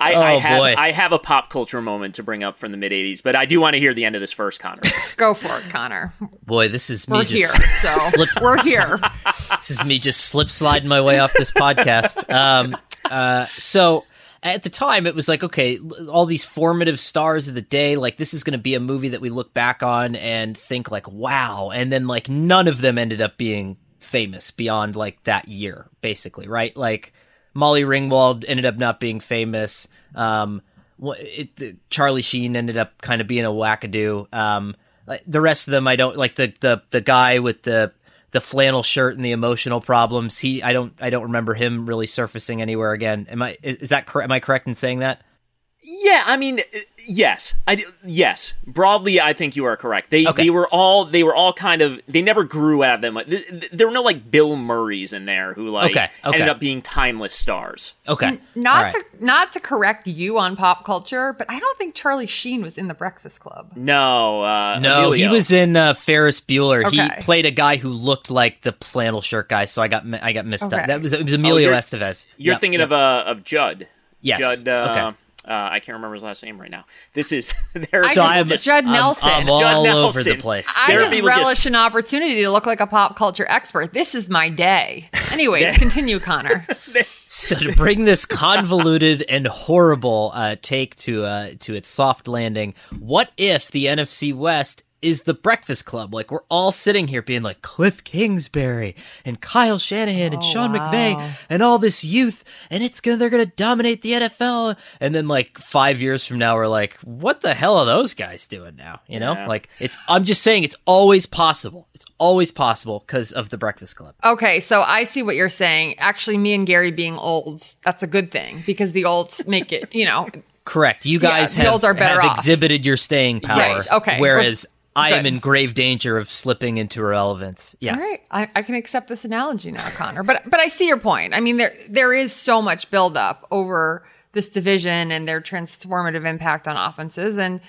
I, Oh, I have boy. I have a pop culture moment to bring up from the mid '80s, but I do want to hear the end of this first, Conor. go for it, Conor. Boy, this is me We're just here, so slip, we're here. this is me just slip sliding my way off this podcast. Um, uh, so at the time, it was like, okay, all these formative stars of the day, like this is going to be a movie that we look back on and think like, wow, and then like none of them ended up being famous beyond like that year, basically, right? Like Molly Ringwald ended up not being famous. Um, it, Charlie Sheen ended up kind of being a wackadoo. Um, the rest of them, I don't like the the the guy with the the flannel shirt and the emotional problems. He, I don't, I don't remember him really surfacing anywhere again. Am I? Is that? Am I correct in saying that? Yeah, I mean, uh, yes, I yes. Broadly, I think you are correct. They Okay. they were all they were all kind of they never grew out of them. Th- th- There were no like Bill Murrays in there who like Okay, okay. ended up being timeless stars. Okay, Not All right. to not to correct you on pop culture, but I don't think Charlie Sheen was in the Breakfast Club. No, uh, No, he was in uh, Ferris Bueller. Okay. He played a guy who looked like the flannel shirt guy, so I got mi- I got missed Okay. up. That was it was Emilio you're- Estevez. You're Yep, thinking yep. of uh of Judd. Yes, Judd. Uh, okay. Uh, I can't remember his last name right now. This is there. I So just- I'm Judd I'm- Nelson. I'm, Judd all over the place. I There just relish just- an opportunity to look like a pop culture expert. This is my day. Anyways, continue, Conor. So to bring this convoluted and horrible uh, take to uh, to its soft landing, what if the NFC West is the Breakfast Club. Like we're all sitting here being like Kliff Kingsbury and Kyle Shanahan and Oh, Sean wow. McVay and all this youth, and it's gonna they're gonna dominate the NFL. And then like five years from now, we're like, what the hell are those guys doing now? You know, Yeah. like it's. I'm just saying, it's always possible. It's always possible because of the Breakfast Club. Okay, so I see what you're saying. Actually, me and Gary being olds, that's a good thing because the olds make it, you know. Correct. You guys the have, olds are better have off. exhibited your staying power. Right, okay. Whereas I am in grave danger of slipping into irrelevance. Yes. All right, I, I can accept this analogy now, Conor. But but I see your point. I mean, there there is so much buildup over this division and their transformative impact on offenses, and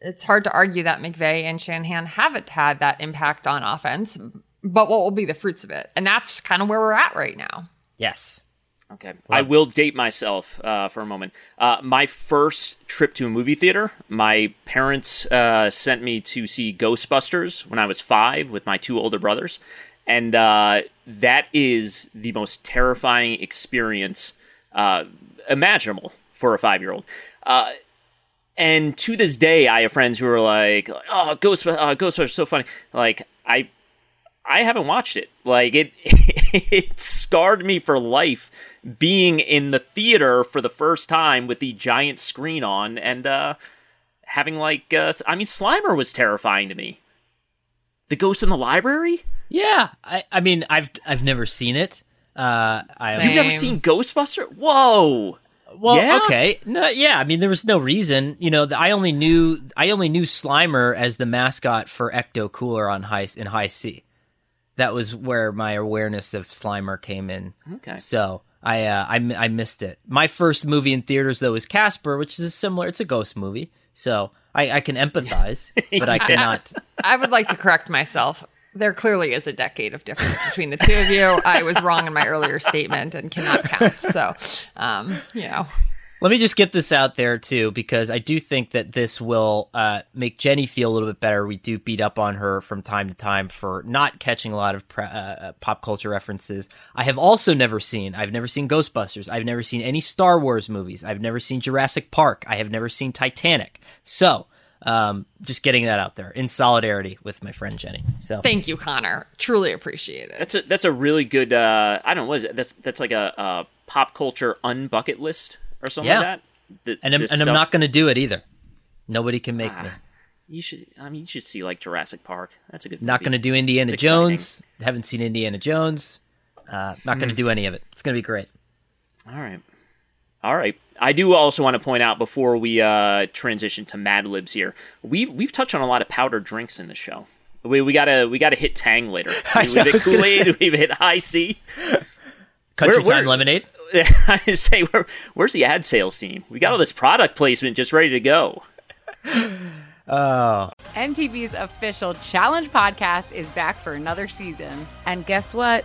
it's hard to argue that McVay and Shanahan haven't had that impact on offense. But what will be the fruits of it? And that's kind of where we're at right now. Yes. Okay. I will date myself uh, for a moment. Uh, my first trip to a movie theater, my parents uh, sent me to see Ghostbusters when I was five with my two older brothers. And uh, that is the most terrifying experience uh, imaginable for a five year old. Uh, and to this day, I have friends who are like, "Oh, Ghost, uh, Ghostbusters, is so funny." Like, I, I haven't watched it. Like, it, it scarred me for life being in the theater for the first time with the giant screen on and uh, having like, uh, I mean, Slimer was terrifying to me. The Ghost in the Library. Yeah. I, I mean, I've I've never seen it. Uh, I You've never seen Ghostbuster? Whoa. Well, Yeah? okay, no, yeah. I mean, there was no reason. You know, I only knew I only knew Slimer as the mascot for Ecto Cooler on high in Hi-C. That was where my awareness of Slimer came in. Okay. So I uh, I I missed it. My first movie in theaters though was Casper, which is a similar. It's a ghost movie, so I, I can empathize, but I cannot. I would like to correct myself. There clearly is a decade of difference between the two of you. I was wrong in my earlier statement and cannot count. So, um, you know, Let me just get this out there too, because I do think that this will uh, make Jenny feel a little bit better. We do beat up on her from time to time for not catching a lot of pre- uh, pop culture references. I have also never seen. I've never seen Ghostbusters. I've never seen any Star Wars movies. I've never seen Jurassic Park. I have never seen Titanic. So, um, just getting that out there in solidarity with my friend Jenny. So thank you, Connor. Truly appreciate it. That's a that's a really good. Uh, I don't know. What is it? That's that's like a, a pop culture unbucket list or something Yeah. like that. Th- and I'm, this and I'm not going to do it either. Nobody can make me. Ah, You should. I mean, you should see like Jurassic Park. That's a good. Not going to do Indiana It's exciting. Jones. Haven't seen Indiana Jones. Uh, not going to Hmm. do any of it. It's going to be great. All right. All right. I do also want to point out before we uh, transition to Mad Libs here, we've we've touched on a lot of powdered drinks in the show. We we gotta we gotta hit Tang later. I We've hit Kool Aid. We've hit Hi-C. Country Where- Time where- Lemonade. I say, where, where's the ad sales team? We got all this product placement just ready to go. Oh. MTV's official Challenge podcast is back for another season. And guess what?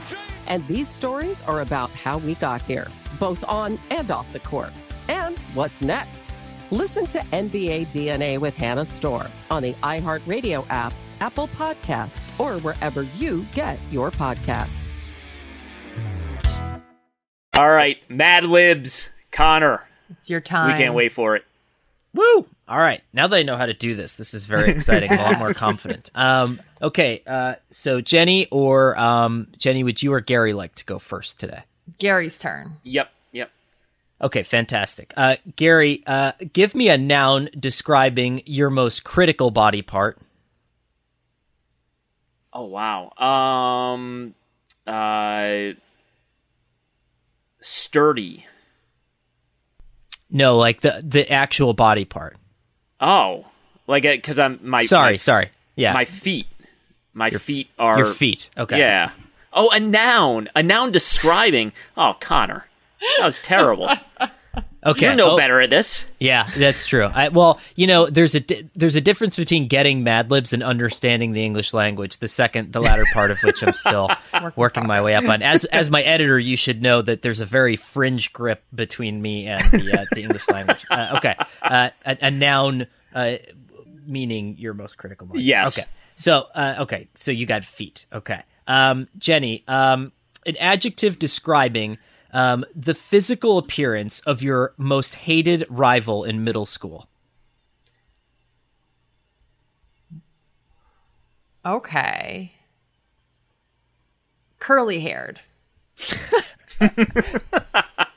And these stories are about how we got here, both on and off the court. And what's next? Listen to NBA DNA with Hannah Storm on the iHeartRadio app, Apple Podcasts, or wherever you get your podcasts. All right, Mad Libs, Conor. It's your time. We can't wait for it. Woo! All right, now that I know how to do this, this is very exciting. a lot more confident. Um, okay, uh, so Jenny or um, Jenny, would you or Gary like to go first today? Gary's turn. Yep, yep. Okay, fantastic. Uh, Gary, uh, give me a noun describing your most critical body part. Oh wow. Um, uh, sturdy. No, like the the actual body part. Oh, like because I'm my sorry, my, sorry. Yeah, my feet. My your, feet are your feet. Okay. Yeah. Oh, a noun. A noun describing. Oh, Conor, that was terrible. Okay, you're no oh, better at this. Yeah, that's true. I, well, you know, there's a di- there's a difference between getting Mad Libs and understanding the English language. The second, the latter part of which I'm still working my way up on. As as my editor, you should know that there's a very fringe grip between me and the uh, the English language. Uh, okay, uh, a, a, noun uh, meaning your most critical. Moment. Yes. Okay. So uh, okay, so you got feet. Okay, um, Jenny, um, an adjective describing um, the physical appearance of your most hated rival in middle school. Okay. Curly haired.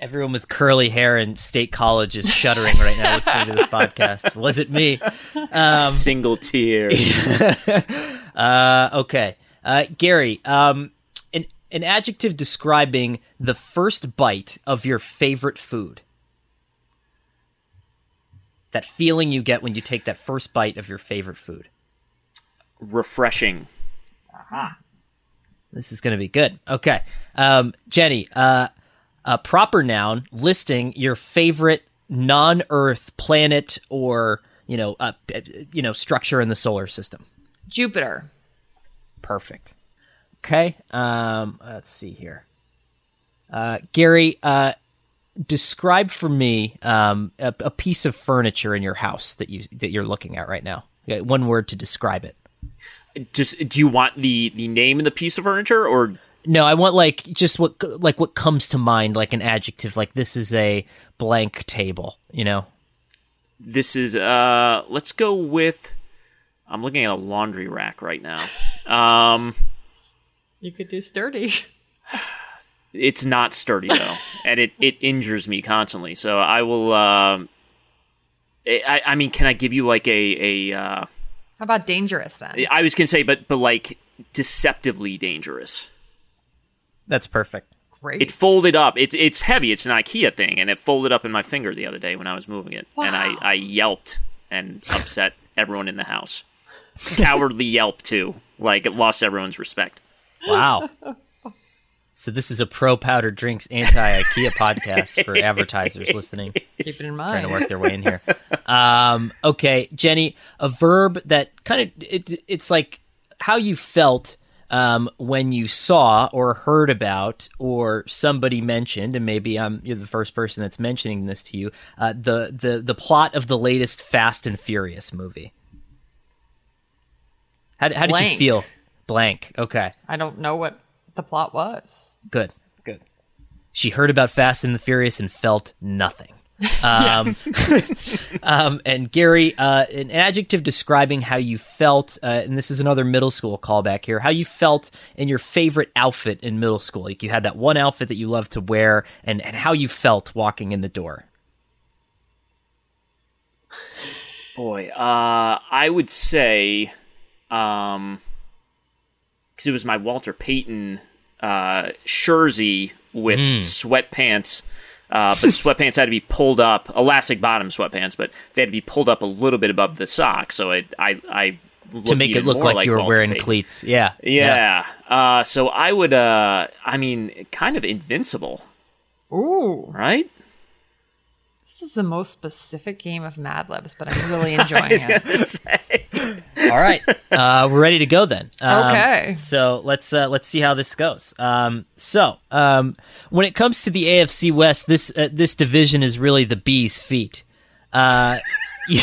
Everyone with curly hair in state college is shuddering right now listening to this podcast. Was it me? Um, Single tear. uh, okay. Uh, Gary, um, an, an adjective describing the first bite of your favorite food. That feeling you get when you take that first bite of your favorite food. Refreshing. Aha. This is going to be good. Okay. Um, Jenny, uh, a proper noun listing your favorite non-Earth planet or, you know, uh, you know, structure in the solar system. Jupiter. Perfect. Okay. Um, let's see here. Uh, Gary, uh, describe for me um, a, a, piece of furniture in your house that you that you're looking at right now. Okay, one word to describe it. Just do you want the the name of the piece of furniture or No, I want like just what like what comes to mind, like an adjective, like this is a blank table. You know, this is uh let's go with I'm looking at a laundry rack right now. Um You could do sturdy. it's not sturdy though, and it it injures me constantly. So I will. Um, I I mean, can I give you like a a? Uh, How about dangerous then? I was gonna say, but but like deceptively dangerous. That's perfect. Great. It folded up. It's it's heavy. It's an IKEA thing, and it folded up in my finger the other day when I was moving it, and I I yelped and upset everyone in the house. Cowardly yelp too. Like it lost everyone's respect. Wow. So this is a pro powdered drinks anti IKEA podcast for advertisers listening. Keep it in mind. Trying to work their way in here. Um, okay, Jenny, a verb that kind of it, it's like how you felt um, when you saw or heard about or somebody mentioned, and maybe I'm you're the first person that's mentioning this to you. Uh, the the the plot of the latest Fast and Furious movie. How, how did you feel? Blank. Okay. I don't know what the plot was. Good. Good. She heard about Fast and the Furious and felt nothing. Um, um, and Gary, uh, an adjective describing how you felt, uh, and this is another middle school callback here, how you felt in your favorite outfit in middle school. Like you had that one outfit that you loved to wear, and, and how you felt walking in the door. Boy, uh, I would say, um, because it was my Walter Payton uh, jersey with Mm. sweatpants, uh, but the sweatpants had to be pulled up, elastic bottom sweatpants, but they had to be pulled up a little bit above the sock, so it, I, I to make it look more like, you were wearing Payton. cleats. Yeah. Yeah. Uh, so I would, uh, I mean, kind of invincible, Ooh. right? This is the most specific game of Mad Libs, but I'm really enjoying was it. say. All right, uh, we're ready to go then. Um, Okay. So let's uh, let's see how this goes. Um, so um, when it comes to the AFC West, this uh, this division is really the bee's feet. Uh, you,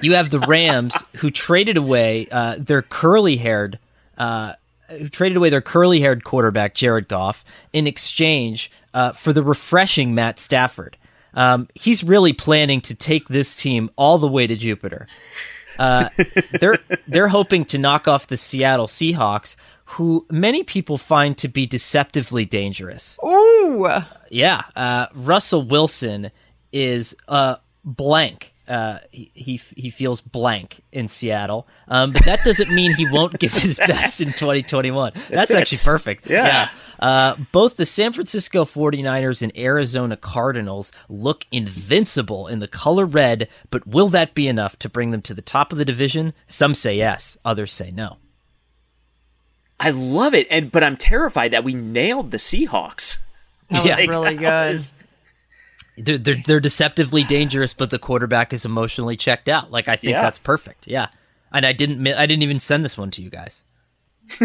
you have the Rams who traded away uh, their curly haired. Uh, who traded away their curly haired quarterback Jared Goff in exchange uh, for the refreshing Matt Stafford. Um, he's really planning to take this team all the way to Jupiter. Uh, they're they're hoping to knock off the Seattle Seahawks, who many people find to be deceptively dangerous. Ooh. Yeah, uh, Russell Wilson is uh, blank. Uh, he, he he feels blank in Seattle, um, but that doesn't mean he won't give his best in 2021. That's actually perfect. Yeah. Uh, both the San Francisco 49ers and Arizona Cardinals look invincible in the color red, but will that be enough to bring them to the top of the division? Some say yes, others say no. I love it, and but I'm terrified that we nailed the Seahawks. That was Yeah. really That good. was- They're, they're they're deceptively dangerous, but the quarterback is emotionally checked out. Like I think Yeah. that's perfect. Yeah, and I didn't I didn't even send this one to you guys.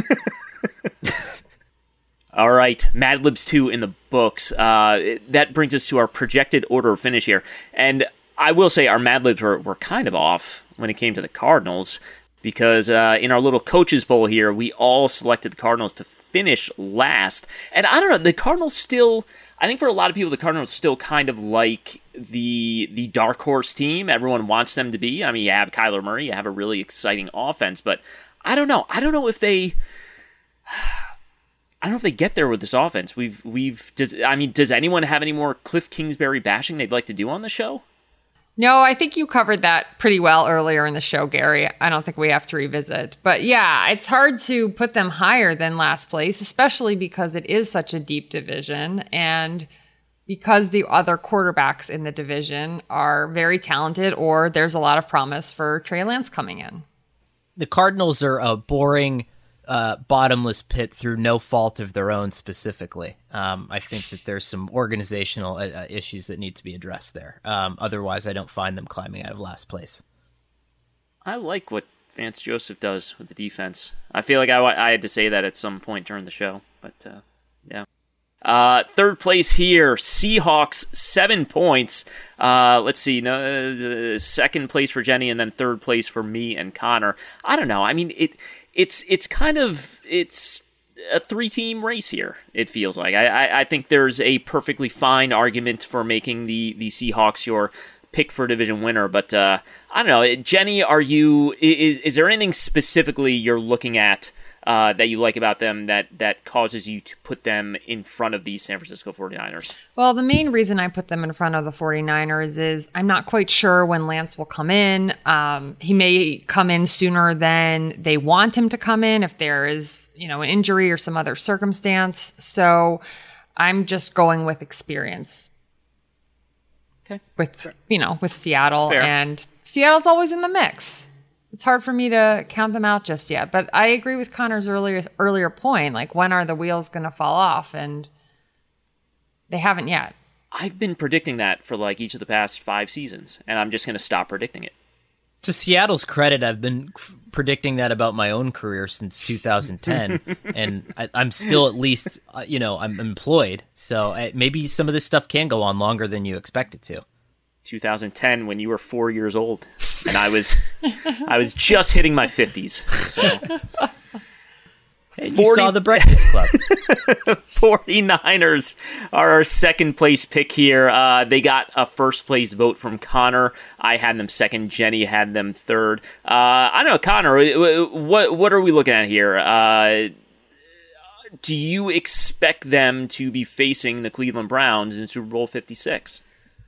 All right, Mad Libs 2 in the books. Uh, that brings us to our projected order of finish here. And I will say our Mad Libs were, were kind of off when it came to the Cardinals because uh, in our little coaches bowl here, we all selected the Cardinals to finish last. And I don't know, the Cardinals still. I think for a lot of people, the Cardinals still kind of like the the dark horse team. Everyone wants them to be. I mean, you have Kyler Murray, you have a really exciting offense, but I don't know. I don't know if they. I don't know if they get there with this offense. We've we've does I mean does anyone have any more Kliff Kingsbury bashing they'd like to do on the show? No, I think you covered that pretty well earlier in the show, Gary. I don't think we have to revisit. But yeah, it's hard to put them higher than last place, especially because it is such a deep division and because the other quarterbacks in the division are very talented or there's a lot of promise for Trey Lance coming in. The Cardinals are a boring, uh, bottomless pit through no fault of their own. Specifically, um, I think that there's some organizational uh, uh, issues that need to be addressed there. Um, otherwise, I don't find them climbing out of last place. I like what Vance Joseph does with the defense. I feel like I, I had to say that at some point during the show, but uh, yeah. Uh, third place here, Seahawks, seven points. Uh, let's see, no, uh, second place for Jenny, and then third place for me and Connor. I don't know. I mean, it it's it's kind of it's a three team race here. It feels like I, I, I think there's a perfectly fine argument for making the the Seahawks your pick for division winner, but uh, I don't know, Jenny. Are you is is there anything specifically you're looking at? Uh, that you like about them that that causes you to put them in front of the San Francisco 49ers? Well, the main reason I put them in front of the 49ers is I'm not quite sure when Lance will come in. Um, he may come in sooner than they want him to come in if there is, you know, an injury or some other circumstance. So I'm just going with experience. Okay. With, you know, with Seattle Fair. and Seattle's always in the mix it's hard for me to count them out just yet. But I agree with Conor's earlier earlier point. Like, when are the wheels going to fall off? And they haven't yet. I've been predicting that for like each of the past five seasons, and I'm just going to stop predicting it. To Seattle's credit, I've been predicting that about my own career since 2010, and I, am still at least, uh, you know, I'm employed. So I, maybe some of this stuff can go on longer than you expect it to. 2010 when you were four years old, and I was I was just hitting my 50s. So. And 40, you saw the Breakfast Club. 49ers are our second place pick here. Uh, they got a first place vote from Conor. I had them second. Jenny had them third. Uh, I don't know, Conor. What what are we looking at here? Uh, do you expect them to be facing the Cleveland Browns in Super Bowl 56?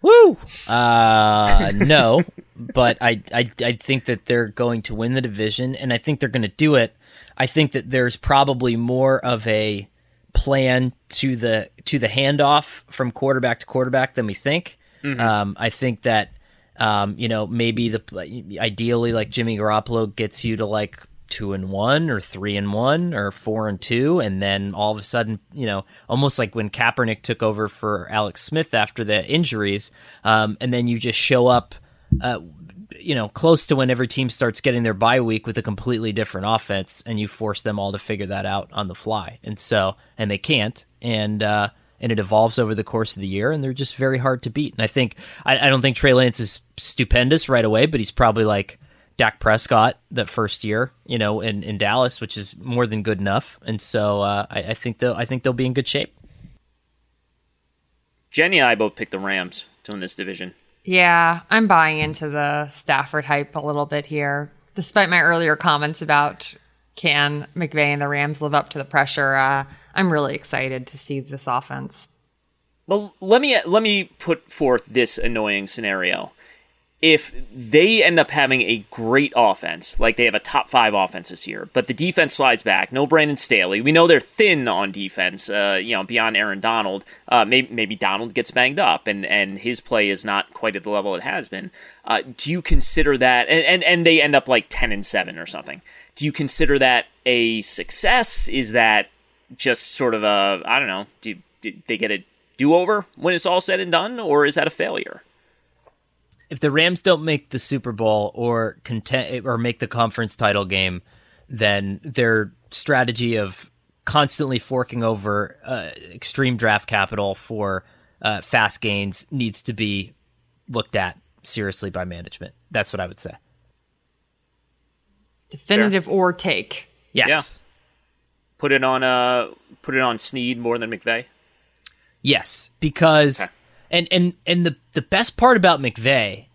Woo! Uh, no, but I, I, I think that they're going to win the division, and I think they're going to do it. I think that there's probably more of a plan to the to the handoff from quarterback to quarterback than we think. Mm-hmm. Um, I think that um, you know maybe the ideally like Jimmy Garoppolo gets you to like two and one or three and one or four and two, and then all of a sudden, you know, almost like when Kaepernick took over for Alex Smith after the injuries, um, and then you just show up, uh, you know, close to when every team starts getting their bye week with a completely different offense, and you force them all to figure that out on the fly, and so and they can't, and uh, and it evolves over the course of the year, and they're just very hard to beat. And I think I, I don't think Trey Lance is stupendous right away, but he's probably like Dak Prescott that first year, you know, in, in Dallas, which is more than good enough. And so uh, I, I think they'll I think they'll be in good shape. Jenny and I both picked the Rams to win this division. Yeah, I'm buying into the Stafford hype a little bit here. Despite my earlier comments about can McVay and the Rams live up to the pressure, uh, I'm really excited to see this offense. Well, let me let me put forth this annoying scenario if they end up having a great offense, like they have a top five offense this year, but the defense slides back, no Brandon Staley. We know they're thin on defense, uh, you know, beyond Aaron Donald. Uh, maybe, maybe Donald gets banged up and, and his play is not quite at the level it has been. Uh, do you consider that, and, and, and they end up like 10 and 7 or something? Do you consider that a success? Is that just sort of a, I don't know, do, do they get a do over when it's all said and done, or is that a failure? If the Rams don't make the Super Bowl or content or make the conference title game, then their strategy of constantly forking over uh, extreme draft capital for uh, fast gains needs to be looked at seriously by management. That's what I would say. Definitive Fair. or take. Yes. Yeah. Put it on uh put it on Snead more than McVay. Yes, because okay and and and the the best part about McVay,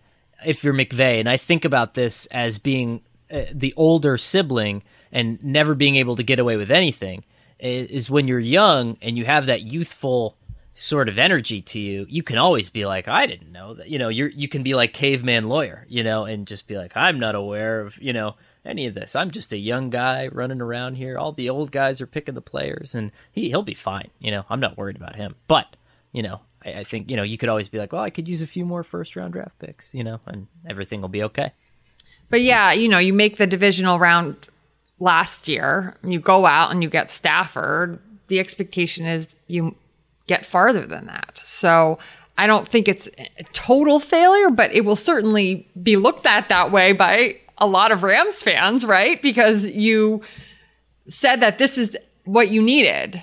if you're McVay, and I think about this as being uh, the older sibling and never being able to get away with anything, is when you're young and you have that youthful sort of energy to you, you can always be like, I didn't know that. You know, you you can be like caveman lawyer, you know, and just be like, I'm not aware of, you know, any of this. I'm just a young guy running around here. All the old guys are picking the players, and he he'll be fine. You know, I'm not worried about him. But you know, I, I think you know you could always be like, well, I could use a few more first round draft picks, you know, and everything will be okay. But yeah, you know, you make the divisional round last year, you go out and you get Stafford. The expectation is you get farther than that. So I don't think it's a total failure, but it will certainly be looked at that way by a lot of Rams fans, right? Because you said that this is what you needed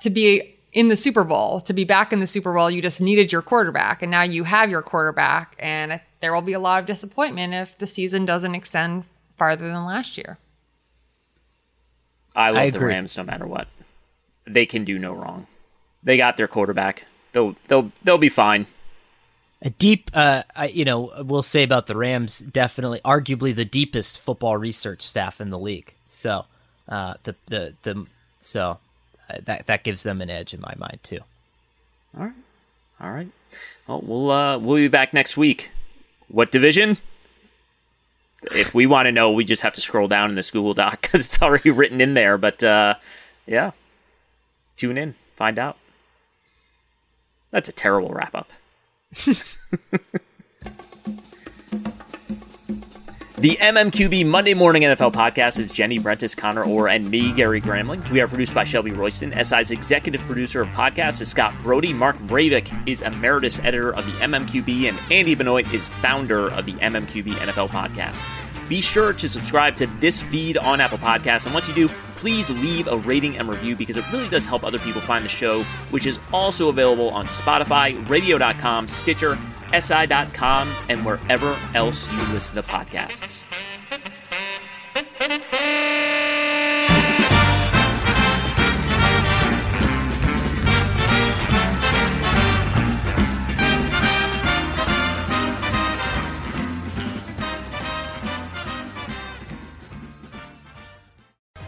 to be in the Super Bowl. To be back in the Super Bowl, you just needed your quarterback, and now you have your quarterback, and there will be a lot of disappointment if the season doesn't extend farther than last year. I love I the. Rams no matter what. They can do no wrong. They got their quarterback. They'll they'll they'll be fine. A deep, uh, I, you know, we'll say about the Rams, definitely, arguably the deepest football research staff in the league. So, uh, the the the so that that gives them an edge in my mind too. All right, all right. Well, we'll uh, we'll be back next week. What division? If we want to know, we just have to scroll down in this Google Doc because it's already written in there. But uh, yeah, tune in, find out. That's a terrible wrap up. The MMQB Monday Morning NFL Podcast is Jenny Vrentas, Conor Orr, and me, Gary Gramling. We are produced by Shelby Royston. SI's executive producer of podcasts is Scott Brody. Mark Mravic is emeritus editor of the MMQB, and Andy Benoit is founder of the MMQB NFL Podcast. Be sure to subscribe to this feed on Apple Podcasts, and once you do, please leave a rating and review because it really does help other people find the show, which is also available on Spotify, Radio.com, Stitcher, SI.com, and wherever else you listen to podcasts.